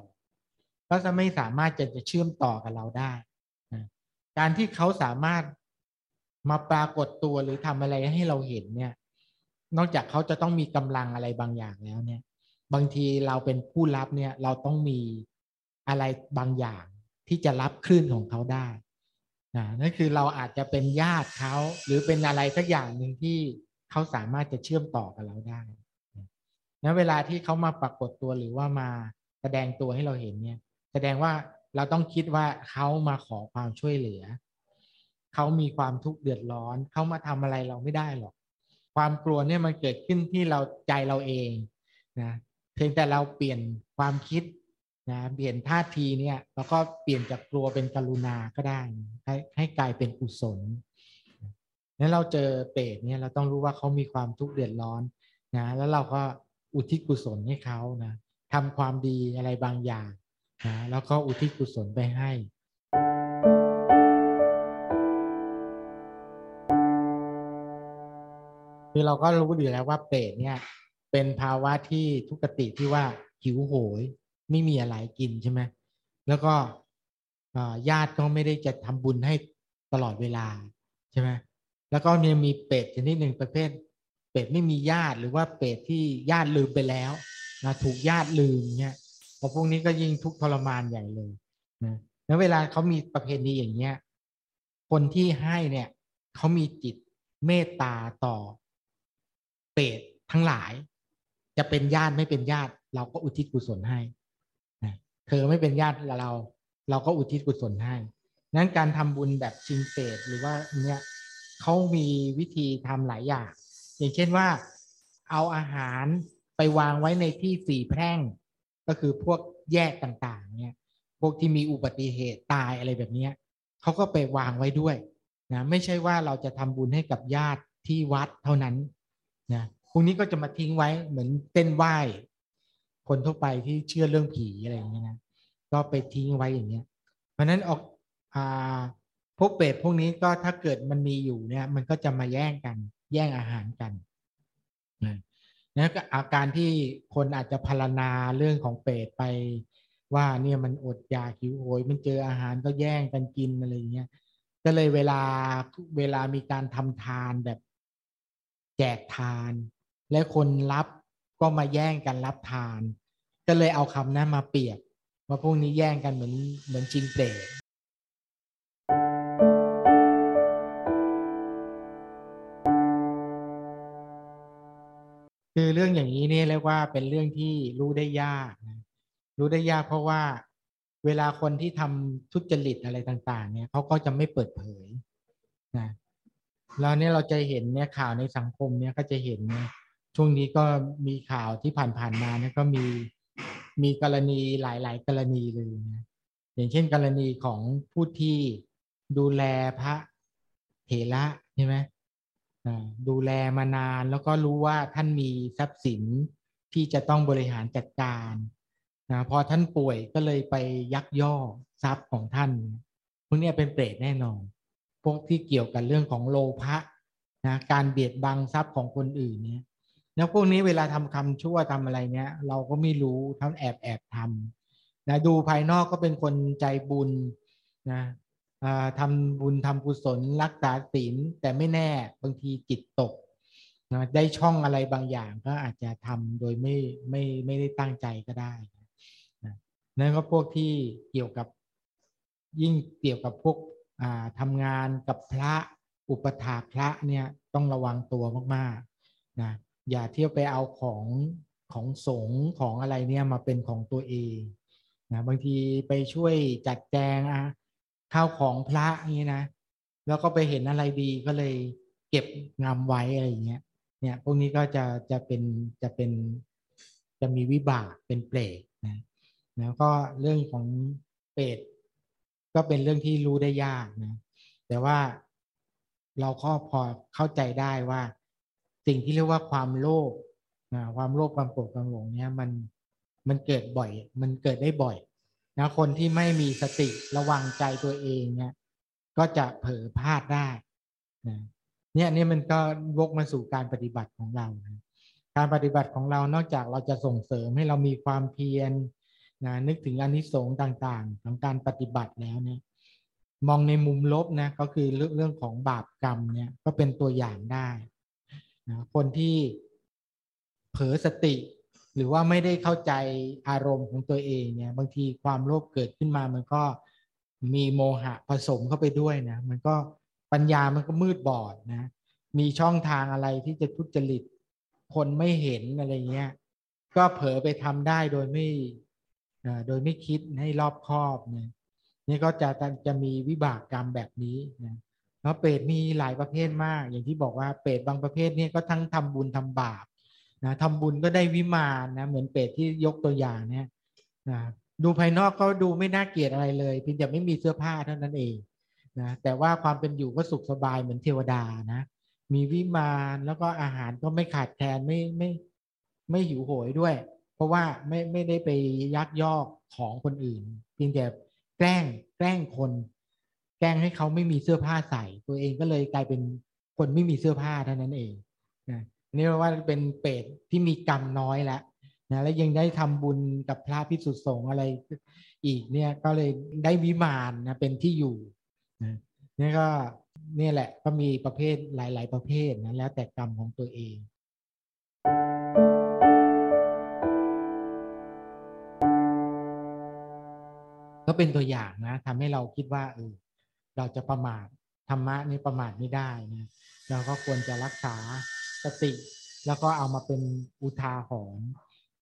ก็จะไม่สามารถจะจะเชื่อมต่อกับเราได้นะการที่เขาสามารถมาปรากฏตัวหรือทำอะไรให้เราเห็นเนี่ย นอกจากเขาจะต้องมีกำลังอะไรบางอย่างแล้วเนี่ย บางทีเราเป็นผู้รับเนี่ยเราต้องมีอะไรบางอย่าง ที่จะรับคลื่นของเขาได้นะนั่นคือเราอาจจะเป็นญาติเขาหรือเป็นอะไรสักอย่างหนึ่งที่เขาสามารถจะเชื่อมต่อกับเราได้นะเวลาที่เขามาปรากฏตัวหรือว่ามาแสดงตัวให้เราเห็นเนี่ย แสดงว่าเราต้องคิดว่าเขามาขอความช่วยเหลือ เขามีความทุกข์เดือดร้อน เขามาทำอะไรเราไม่ได้หรอก ความกลัวเนี่ยมันเกิดขึ้นที่เราใจเราเองนะเพียงแต่เราเปลี่ยนความคิด นะเปลี่ยนท่าทีเนี่ยเราก็เปลี่ยนจากกลัวเป็นกรุณาก็ได้ ให้ให้กลายเป็นกุศลนั้นเราเจอเปรตเนี่ยเราต้องรู้ว่าเขามีความทุกข์เดือดร้อนนะแล้วเราก็อุทิศกุศลให้เขานะทำความดีอะไรบางอย่างนะแล้วก็อุทิศกุศลไปให้คือเราก็รู้อยู่แล้วว่าเปรตเนี่ยเป็นภาวะที่ทุกติที่ว่าหิวโหย ไม่มีอะไรกินใช่ไหมแล้วก็ญาติก็ไม่ได้จะทำบุญให้ตลอดเวลาใช่ไหมแล้วก็มีมีเป็ดชนิดหนึ่งประเภท เป็ดไม่มีญาติหรือว่าเป็ดที่ญาติลืมไปแล้วนะถูกญาติลืมเนี่ยพอพวกนี้ก็ยิ่งทุกข์ทรมานใหญ่เลยนะแล้วเวลาเขามีประเพณีอย่างเงี้ยคนที่ให้เนี่ยเขามีจิตเมตตาต่อเป็ดทั้งหลาย จะเป็นญาติไม่เป็นญาติ เราก็อุทิศกุศลให้ เธอไม่เป็นญาติเรา เราก็อุทิศกุศลให้นั้นการทำบุญแบบชิงเปตหรือว่าเนี้ยเขามีวิธีทำหลายอย่าง อย่างเช่นว่า เอาอาหารไปวางไว้ในที่สี่แพร่ง ก็คือพวกแยกต่างๆ เนี่ย พวกที่มีอุบัติเหตุตายอะไรแบบนี้เขาก็ไปวางไว้ด้วยนะไม่ใช่ว่าเราจะทำบุญให้กับญาติที่วัดเท่านั้นนะพวกนี้ก็จะมาทิ้งไว้เหมือนเต้นไหว้ คนทั่วไปที่เชื่อเรื่องผีอะไรอย่างเงี้ยนะก็ไปทิ้งไว้อย่างเงี้ย เพราะนั้นออกอ่าพวกเป็ดพวกนี้ก็ถ้าเกิดมันมีอยู่เนี่ย มันก็จะมาแย่งกัน แย่งอาหารกันนะก็อาการที่คนอาจจะพารณาเรื่องของเปรตไปว่าเนี่ยมันอดอยากหิวโหยมันเจออาหารก็แย่งกันกินอะไรเงี้ยก็เลยเวลาเวลามีการทำทานแบบ แจกทาน และคนรับ ก็มาแย่งกันรับทาน ก็เลยเอาคำนั้นมาเปรียบว่าพวกนี้แย่งกันเหมือนเหมือนจริงเปรตคือเรื่องอย่างนี้เนี่ยเรียกว่าเป็นเรื่องที่รู้ได้ยากนะรู้ได้ยากเพราะว่าเวลาคนที่ทำทุจริตอะไรต่าง ๆ เนี่ยเขาก็จะไม่เปิดเผยนะแล้วเนี่ยเราจะเห็นเนี่ยข่าวในสังคมเนี่ยก็จะเห็นเนี่ย ช่วงนี้ก็มีข่าวที่ผ่านๆมาเนี่ยก็มีมีกรณีหลาย ๆ กรณีเลยนะอย่างเช่น กรณีของผู้ที่ดูแลพระเถระใช่ไหมดูแลมานานแล้วก็รู้ว่าท่านมีทรัพย์สินที่จะต้องบริหารจัดการนะพอท่านป่วยก็เลยไปยักย่อทรัพย์ของท่าน พวกนี้เป็นเปรตแน่นอน พวกที่เกี่ยวกับเรื่องของโลภะนะการเบียดบังทรัพย์ของคนอื่นเนี่ย แล้วพวกนี้เวลาทำคำชั่วทำอะไรเนี่ยเราก็ไม่รู้ท่านแอบแอบทำนะดูภายนอกก็เป็นคนใจบุญนะทำบุญทำกุศลรักษาศีลแต่ไม่แน่บางทีจิตตกนะได้ช่องอะไรบางอย่างก็อาจจะทำโดยไม่ไม่ไม่ได้ตั้งใจก็ได้นะนั่นก็พวกที่เกี่ยวกับยิ่งเกี่ยวกับพวกทำงานกับพระอุปถาพระเนี่ยต้องระวังตัวมากๆนะ อย่าเที่ยวไปเอาของของสงของอะไรเนี่ยมาเป็นของตัวเองนะบางทีไปช่วยจัดแจงอะข้าวของพระนี่นะ แล้วก็ไปเห็นอะไรดีก็เลยเก็บงำไว้อะไรอย่างเงี้ยเนี่ยพวกนี้ก็จะจะเป็นจะเป็นจะมีวิบากเป็นเปรตนะแล้วก็เรื่องของเปรตก็เป็นเรื่องที่รู้ได้ยากนะแต่ว่าเราก็พอเข้าใจได้ว่า สิ่งที่เรียกว่าความโลภนะความโลภความโกรธความหลงเนี่ยมันมันเกิดบ่อย มันเกิดได้บ่อยนะคนที่ไม่มีสติระวังใจตัวเองเนี่ยก็จะเผลอพลาดได้นะเนี่ยนี่มันก็วกมาสู่การปฏิบัติของเรานะการปฏิบัติของเรานอกจากเราจะส่งเสริมให้เรามีความเพียรนะนึกถึงอนิสงส์ต่างๆ ของการปฏิบัติแล้วเนี่ยมองในมุมลบนะก็คือเรื่องเรื่องของบาปกรรมเนี่ยก็เป็นตัวอย่างได้ นะคนที่เผลอสติ หรือว่าไม่ได้เข้าใจอารมณ์ของตัวเองเนี่ย บางทีความโลภเกิดขึ้นมามันก็มีโมหะผสมเข้าไปด้วยนะ มันก็ปัญญามันก็มืดบอดนะ มีช่องทางอะไรที่จะทุจริต คนไม่เห็นอะไรเงี้ย ก็เผลอไปทำได้โดยไม่โดยไม่คิดให้รอบคอบเนี่ยนี่ก็จะจะมีวิบากกรรมแบบนี้นะ แล้วเปรตมีหลายประเภทมาก อย่างที่บอกว่าเปรตบางประเภทนี่ก็ทั้งทำบุญทำบาปนะทำบุญก็ได้วิมานนะเหมือนเปรตที่ยกตัวอย่างเนี่ยนะดูภายนอกก็ดูไม่น่าเกลียดอะไรเลยเพียงแต่ไม่มีเสื้อผ้าเท่านั้นเองนะแต่ว่าความเป็นอยู่ก็สุขสบายเหมือนเทวดานะ มีวิมานแล้วก็อาหารก็ไม่ขาดแคลนไม่ไม่ไม่หิวโหยด้วย เพราะว่าไม่ไม่ได้ไปยักยอกของคนอื่นเพียงแต่แกล้งแกล้งคน ล้งให้เขาไม่มีเสื้อผ้าใส่ ตัวเองก็เลยกลายเป็นคนไม่มีเสื้อผ้าเท่านั้นเองนะนี่ว่าเป็นเปรตที่มีกรรมน้อยแล้วนะแล้วยังได้ทำบุญกับพระพิสุทธิ์สงฆ์อะไรอีกเนี่ยก็เลยได้วิมานนะเป็นที่อยู่นะนี่ก็นี่แหละก็มีประเภทหลาย ๆ ประเภทนะแล้วแต่กรรมของตัวเองก็เป็นตัวอย่างนะทำให้เราคิดว่าเออ เราจะประมาทธรรมะนี่ประมาทไม่ได้นะเราก็ควรจะรักษาสติ แล้วก็เอามาเป็นอุทาหรณ์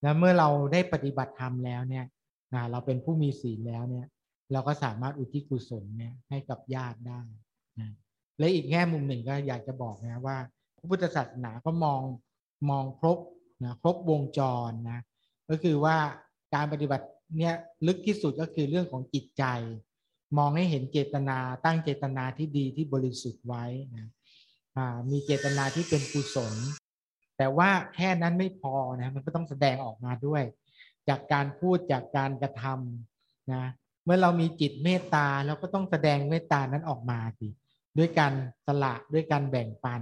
แล้วเมื่อเราได้ปฏิบัติธรรมแล้วเนี่ยนะเราเป็นผู้มีศีลแล้วเนี่ย เราก็สามารถอุทิศกุศลเนี่ยให้กับญาติได้นะและอีกแง่มุมหนึ่งก็อยากจะบอกนะว่าพระพุทธศาสนาก็มองมองครบนะครบวงจรนะก็คือว่าการปฏิบัติเนี่ยลึกที่สุดก็คือเรื่องของจิตใจ มองให้เห็นเจตนาตั้งเจตนาที่ดีที่บริสุทธิ์ไว้นะมีเจตนาที่เป็นกุศล แต่ว่าแค่นั้นไม่พอนะมันก็ต้องแสดงออกมาด้วย จากการพูดจากการกระทำนะเมื่อเรามีจิตเมตตาเราก็ต้องแสดงเมตตานั้นออกมาสิด้วยการสละด้วยการแบ่งปัน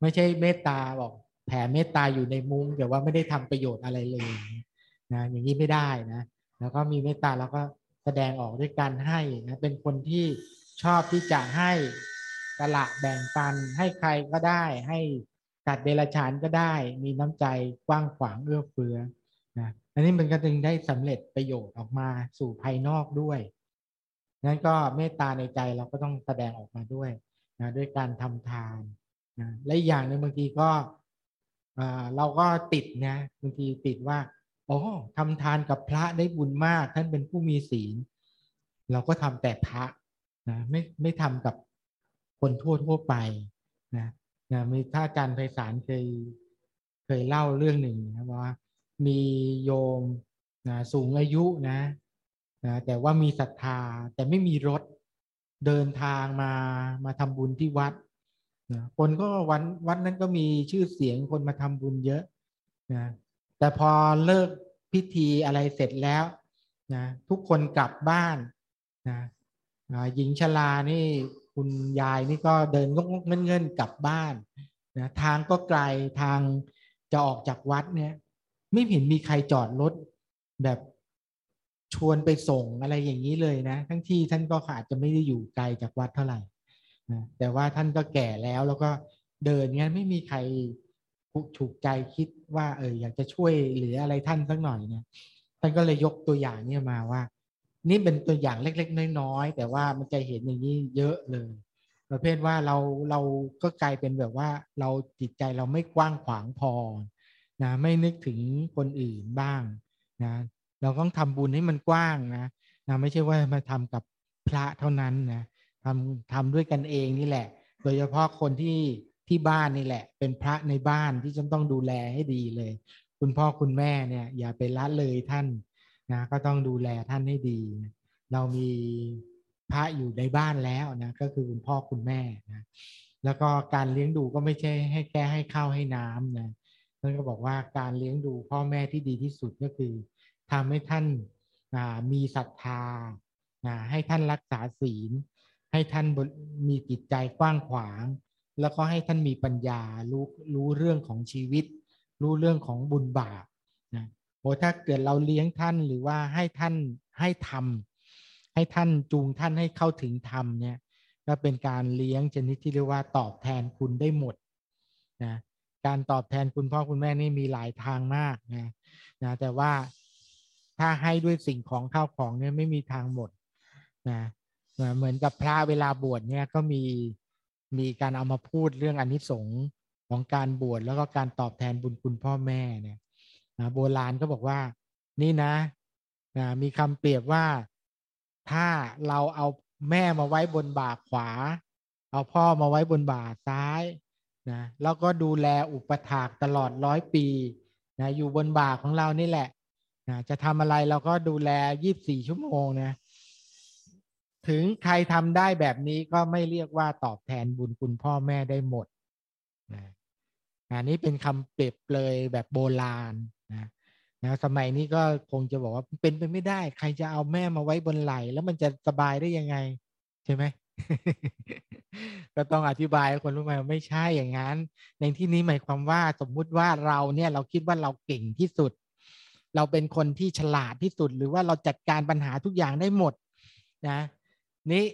ไม่ใช่เมตตาบอกแผ่เมตตาอยู่ในมุ้งแต่ว่าไม่ได้ทำประโยชน์อะไรเลยนะอย่างนี้ไม่ได้นะแล้วก็มีเมตตาแล้วก็ แสดงออกด้วยการให้นะเป็นคนที่ชอบที่จะให้กละแบ่งปันให้ใครก็ได้ ให้ตัดเดรัจฉานก็ได้ มีน้ำใจกว้างขวางเอื้อเฟื้อนะอันนี้มันก็จึงได้สำเร็จประโยชน์ออกมาสู่ภายนอกด้วยนั้นก็เมตตาในใจเราก็ต้องแสดงออกมาด้วยนะด้วยการทำทานนะและอย่างหนึ่งบางทีก็เราก็ติดนะบางทีติดว่า โอ้ทำทานกับพระได้บุญมาก ท่านเป็นผู้มีศีล เราก็ทำแต่พระนะไม่ไม่ทำกับคนทั่วทั่วไปนะนะมีท่าอาจารย์ไพศาลเคยเคยเล่าเรื่องหนึ่งนะว่า มีโยมนะสูงอายุนะนะแต่ว่ามีศรัทธาแต่ไม่มีรถเดินทางมามาทำบุญที่วัดนะคนก็วันวัดนั้นก็มีชื่อเสียงคนมาทำบุญเยอะนะ แต่พอเลิกพิธีอะไรเสร็จแล้วนะทุกคนกลับบ้านนะหญิงชรานี่คุณยายนี่ก็เดินงกงเงินเงินกลับบ้านนะทางก็ไกลทางจะออกจากวัดเนี่ย ไม่เห็นมีใครจอดรถแบบชวนไปส่งอะไรอย่างนี้เลยนะ ทั้งที่ท่านก็อาจจะไม่ได้อยู่ไกลจากวัดเท่าไหร่นะแต่ว่าท่านก็แก่แล้วแล้วก็เดินงั้นไม่มีใคร ถูกใจคิดว่าเอออยากจะช่วยหรืออะไรท่านสักหน่อยเนี่ยท่านก็เลยยกตัวอย่างนี้มาว่า นี่เป็นตัวอย่างเล็กๆน้อยๆแต่ว่ามันจะเห็นอย่างนี้เยอะเลย ประเภทว่าเราเราก็กลายเป็นแบบว่าเราจิตใจเราไม่กว้างขวางพอนะไม่นึกถึงคนอื่นบ้างนะเราต้องทำบุญให้มันกว้างนะนะไม่ใช่ว่ามาทำกับพระเท่านั้นนะทำทำด้วยกันเองนี่แหละ โดยเฉพาะคนที่ ที่บ้านนี่แหละ เป็นพระในบ้านที่จะต้องดูแลให้ดีเลย คุณพ่อคุณแม่เนี่ย อย่าไปละเลยท่านนะก็ต้องดูแลท่านให้ดี เรามีพระอยู่ในบ้านแล้วนะก็คือคุณพ่อคุณแม่นะแล้วก็การเลี้ยงดูก็ไม่ใช่ให้แค่ให้ข้าวให้น้ำนะท่านก็บอกว่าการเลี้ยงดูพ่อแม่ที่ดีที่สุดก็คือทำให้ท่านมีศรัทธาให้ท่านรักษาศีล ให้ท่านมีจิตใจกว้างขวาง แล้วก็ให้ท่านมีปัญญารู้รู้เรื่องของชีวิต รู้เรื่องของบุญบาปนะโอ้ถ้าเกิดเราเลี้ยงท่านหรือว่าให้ท่านให้ทำให้ท่านจูงท่านให้เข้าถึงธรรมเนี่ยก็เป็นการเลี้ยงชนิดที่เรียกว่าตอบแทนคุณได้หมดนะการตอบแทนคุณพ่อคุณแม่นี่มีหลายทางมากนะนะแต่ว่าถ้าให้ด้วยสิ่งของข้าวของเนี่ยไม่มีทางหมดนะเหมือนกับพระเวลาบวชเนี่ยก็มี มีการเอามาพูดเรื่องอนนิสงส์ของการบวชแล้วก็การตอบแทนบุญคุณพ่อแม่เนี่ยนะโบราณก็บอกว่า นี่นะนะมีคำเปรียบว่าถ้าเราเอาแม่มาไว้บนบ่าขวา เอาพ่อมาไว้บนบ่าซ้ายนะแล้วก็ดูแลอุปถากตลอดร้อยปีนะอยู่บนบ่าของเรานี่แหละนะจะทำอะไรเราก็ดูแลยี่บสี่ชั่วโมงนะ ถึงใครทำได้แบบนี้ก็ไม่เรียกว่าตอบแทนบุญคุณพ่อแม่ได้หมดนะอันนี้เป็นคำเปรียบเลยแบบโบราณนะนะสมัยนี้ก็คงจะบอกว่าเป็นไปไม่ได้ ใครจะเอาแม่มาไว้บนไหลแล้วมันจะสบายได้ยังไง ใช่ไหมก็ต้องอธิบายคนรู้ไหมไม่ใช่อย่างนั้น ในที่นี้หมายความว่าสมมุติว่าเราเนี่ยเราคิดว่าเราเก่งที่สุด เราเป็นคนที่ฉลาดที่สุด หรือว่าเราจัดการปัญหาทุกอย่างได้หมด นะ นี่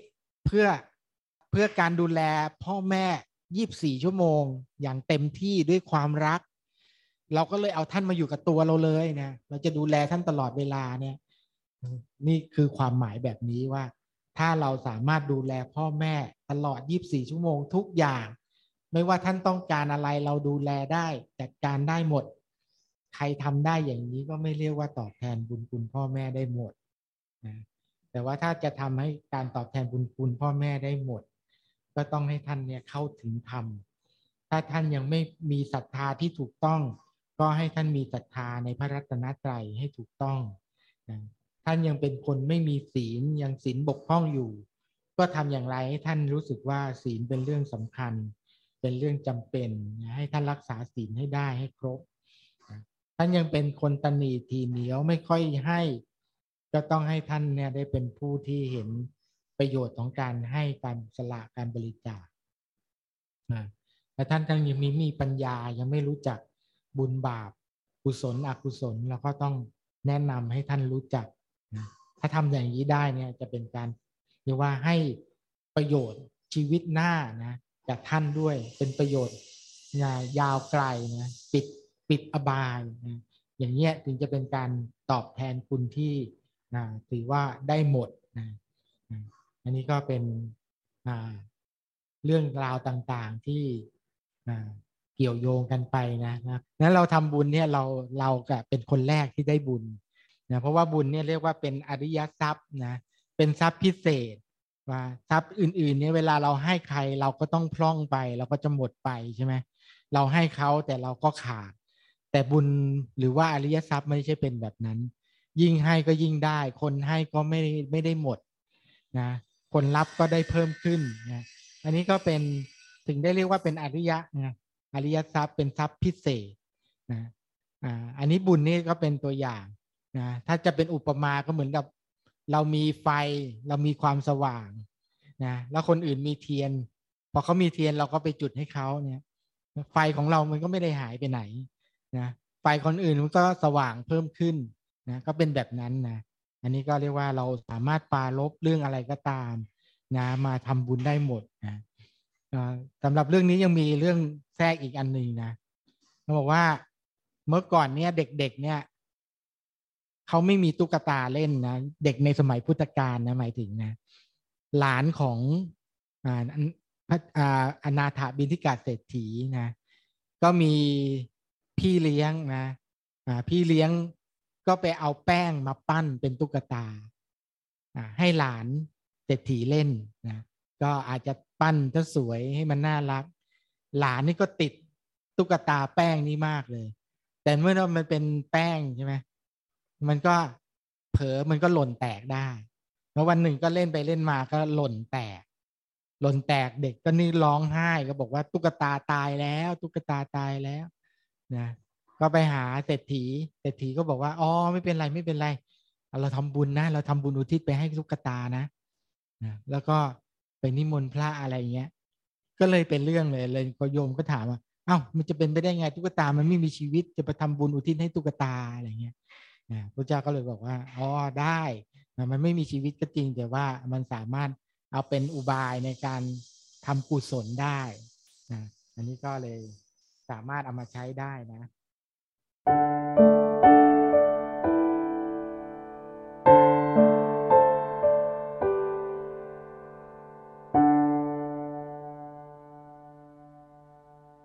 เพื่อเพื่อการดูแลพ่อแม่ยี่บสี่ชั่วโมง อย่างเต็มที่ด้วยความรัก เราก็เลยเอาท่านมาอยู่กับตัวเราเลยนะเราจะดูแลท่านตลอดเวลาเนี่ย นี่คือความหมายแบบนี้ว่า ถ้าเราสามารถดูแลพ่อแม่ตลอดยี่บสี่ชั่วโมงทุกอย่าง ไม่ว่าท่านต้องการอะไรเราดูแลได้จัดการได้หมด ใครทำได้อย่างนี้ก็ไม่เรียกว่าตอบแทนบุญคุณพ่อแม่ได้หมดนะ แต่ว่าถ้าจะทำให้การตอบแทนบุญคุณพ่อแม่ได้หมด ก็ต้องให้ท่านเนี่ยเข้าถึงธรรมถ้าท่านยังไม่มีศรัทธาที่ถูกต้อง ก็ให้ท่านมีศรัทธาในพระรัตนตรัยให้ถูกต้องนะท่านยังเป็นคนไม่มีศีลยังศีลบกพร่องอยู่ ก็ทำอย่างไรให้ท่านรู้สึกว่าศีลเป็นเรื่องสำคัญ เป็นเรื่องจำเป็น ให้ท่านรักษาศีลให้ได้ให้ครบท่านยังเป็นคนตนีทีเหนียวไม่ค่อยให้ ก็ต้องให้ท่านเนี่ยได้เป็นผู้ที่เห็นประโยชน์ของการให้การสละการบริจาคแต่ท่านยังมีมีปัญญายังไม่รู้จักบุญบาปกุศลอกุศลเราก็ต้องแนะนำให้ท่านรู้จัก ถ้าทำอย่างนี้ได้เนี่ยจะเป็นการเรียกว่าให้ประโยชน์ชีวิตหน้านะจากท่านด้วยเป็นประโยชน์ยาวไกลนะปิดปิดอบายนะอย่างเงี้ยถึงจะเป็นการตอบแทนคุณที่ นะถือว่าได้หมดนะอันนี้ก็เป็นเรื่องราวต่างๆที่เกี่ยวโยงกันไปนะนะนั้นเราทำบุญเนี่ยเราเราก็เป็นคนแรกที่ได้บุญนะเพราะว่าบุญเนี่ยเรียกว่าเป็นอริยทรัพย์นะเป็นทรัพย์พิเศษว่าทรัพย์อื่นๆเนี่ยเวลาเราให้ใครเราก็ต้องพร่องไป เราก็จะหมดไปใช่ไหมเราให้เขาแต่เราก็ขาด แต่บุญหรือว่าอริยทรัพย์ไม่ใช่เป็นแบบนั้น ยิ่งให้ก็ยิ่งได้ คนให้ก็ไม่ไม่ได้หมดนะคนรับก็ได้เพิ่มขึ้นนะอันนี้ก็เป็นถึงได้เรียกว่าเป็นอริยะนะอริยทรัพย์เป็นทรัพย์พิเศษนะอ่าอันนี้บุญนี่ก็เป็นตัวอย่างนะถ้าจะเป็นอุปมาก็เหมือนกับ เรามีไฟเรามีความสว่างนะแล้วคนอื่นมีเทียน พอเขามีเทียนเราก็ไปจุดให้เขาเนี่ย ไฟของเรามันก็ไม่ได้หายไปไหนนะไฟคนอื่นมันก็สว่างเพิ่มขึ้น นะก็เป็นแบบนั้นนะอันนี้ก็เรียกว่าเราสามารถปาลบเรื่องอะไรก็ตามนะมาทำบุญได้หมดนะสำหรับเรื่องนี้ยังมีเรื่องแทรกอีกอันหนึ่งนะเขาบอกว่าเมื่อก่อนเนี่ยเด็กๆเนี่ยเขาไม่มีตุ๊กตาเล่นนะเด็กในสมัยพุทธกาลนะหมายถึงนะ หลานของอ่าอ่าอนาถาบินทิกาเศรษฐีนะ ก็มีพี่เลี้ยงนะอ่าพี่เลี้ยง ก็ไปเอาแป้งมาปั้นเป็นตุ๊กตา ให้หลานเศรษฐีเล่นนะก็อาจจะปั้นถ้าสวยให้มันน่ารัก หลานนี่ก็ติดตุ๊กตาแป้งนี้มากเลย แต่เมื่อมันเป็นแป้งใช่ไหมมันก็เผลอมันก็หล่นแตกได้แล้ววันหนึ่งก็เล่นไปเล่นมาก็หล่นแตก หล่นแตกเด็กก็นี่ร้องไห้ก็บอกว่าตุ๊กตาตายแล้ว ตุ๊กตาตายแล้วนะ ก็ไปหาเศรษฐีเศรษฐีก็บอกว่าอ๋อไม่เป็นไรไม่เป็นไร เราทำบุญนะ เราทำบุญอุทิศไปให้ตุ๊กตานะนะแล้วก็ไปนิมนต์พระอะไรเงี้ย ก็เลยเป็นเรื่องเลยเลยกโยมก็ถามว่าเอ้ามันจะเป็นไปได้ไงตุ๊กตามันไม่มีชีวิตจะไปทำบุญอุทิศให้ตุ๊กตาอะไรเงี้ยนะพระเจ้าก็เลยบอกว่าอ๋อได้นะมันไม่มีชีวิตก็จริง แต่ว่ามันสามารถเอาเป็นอุบายในการทำกุศลได้นะอันนี้ก็เลยสามารถเอามาใช้ได้นะ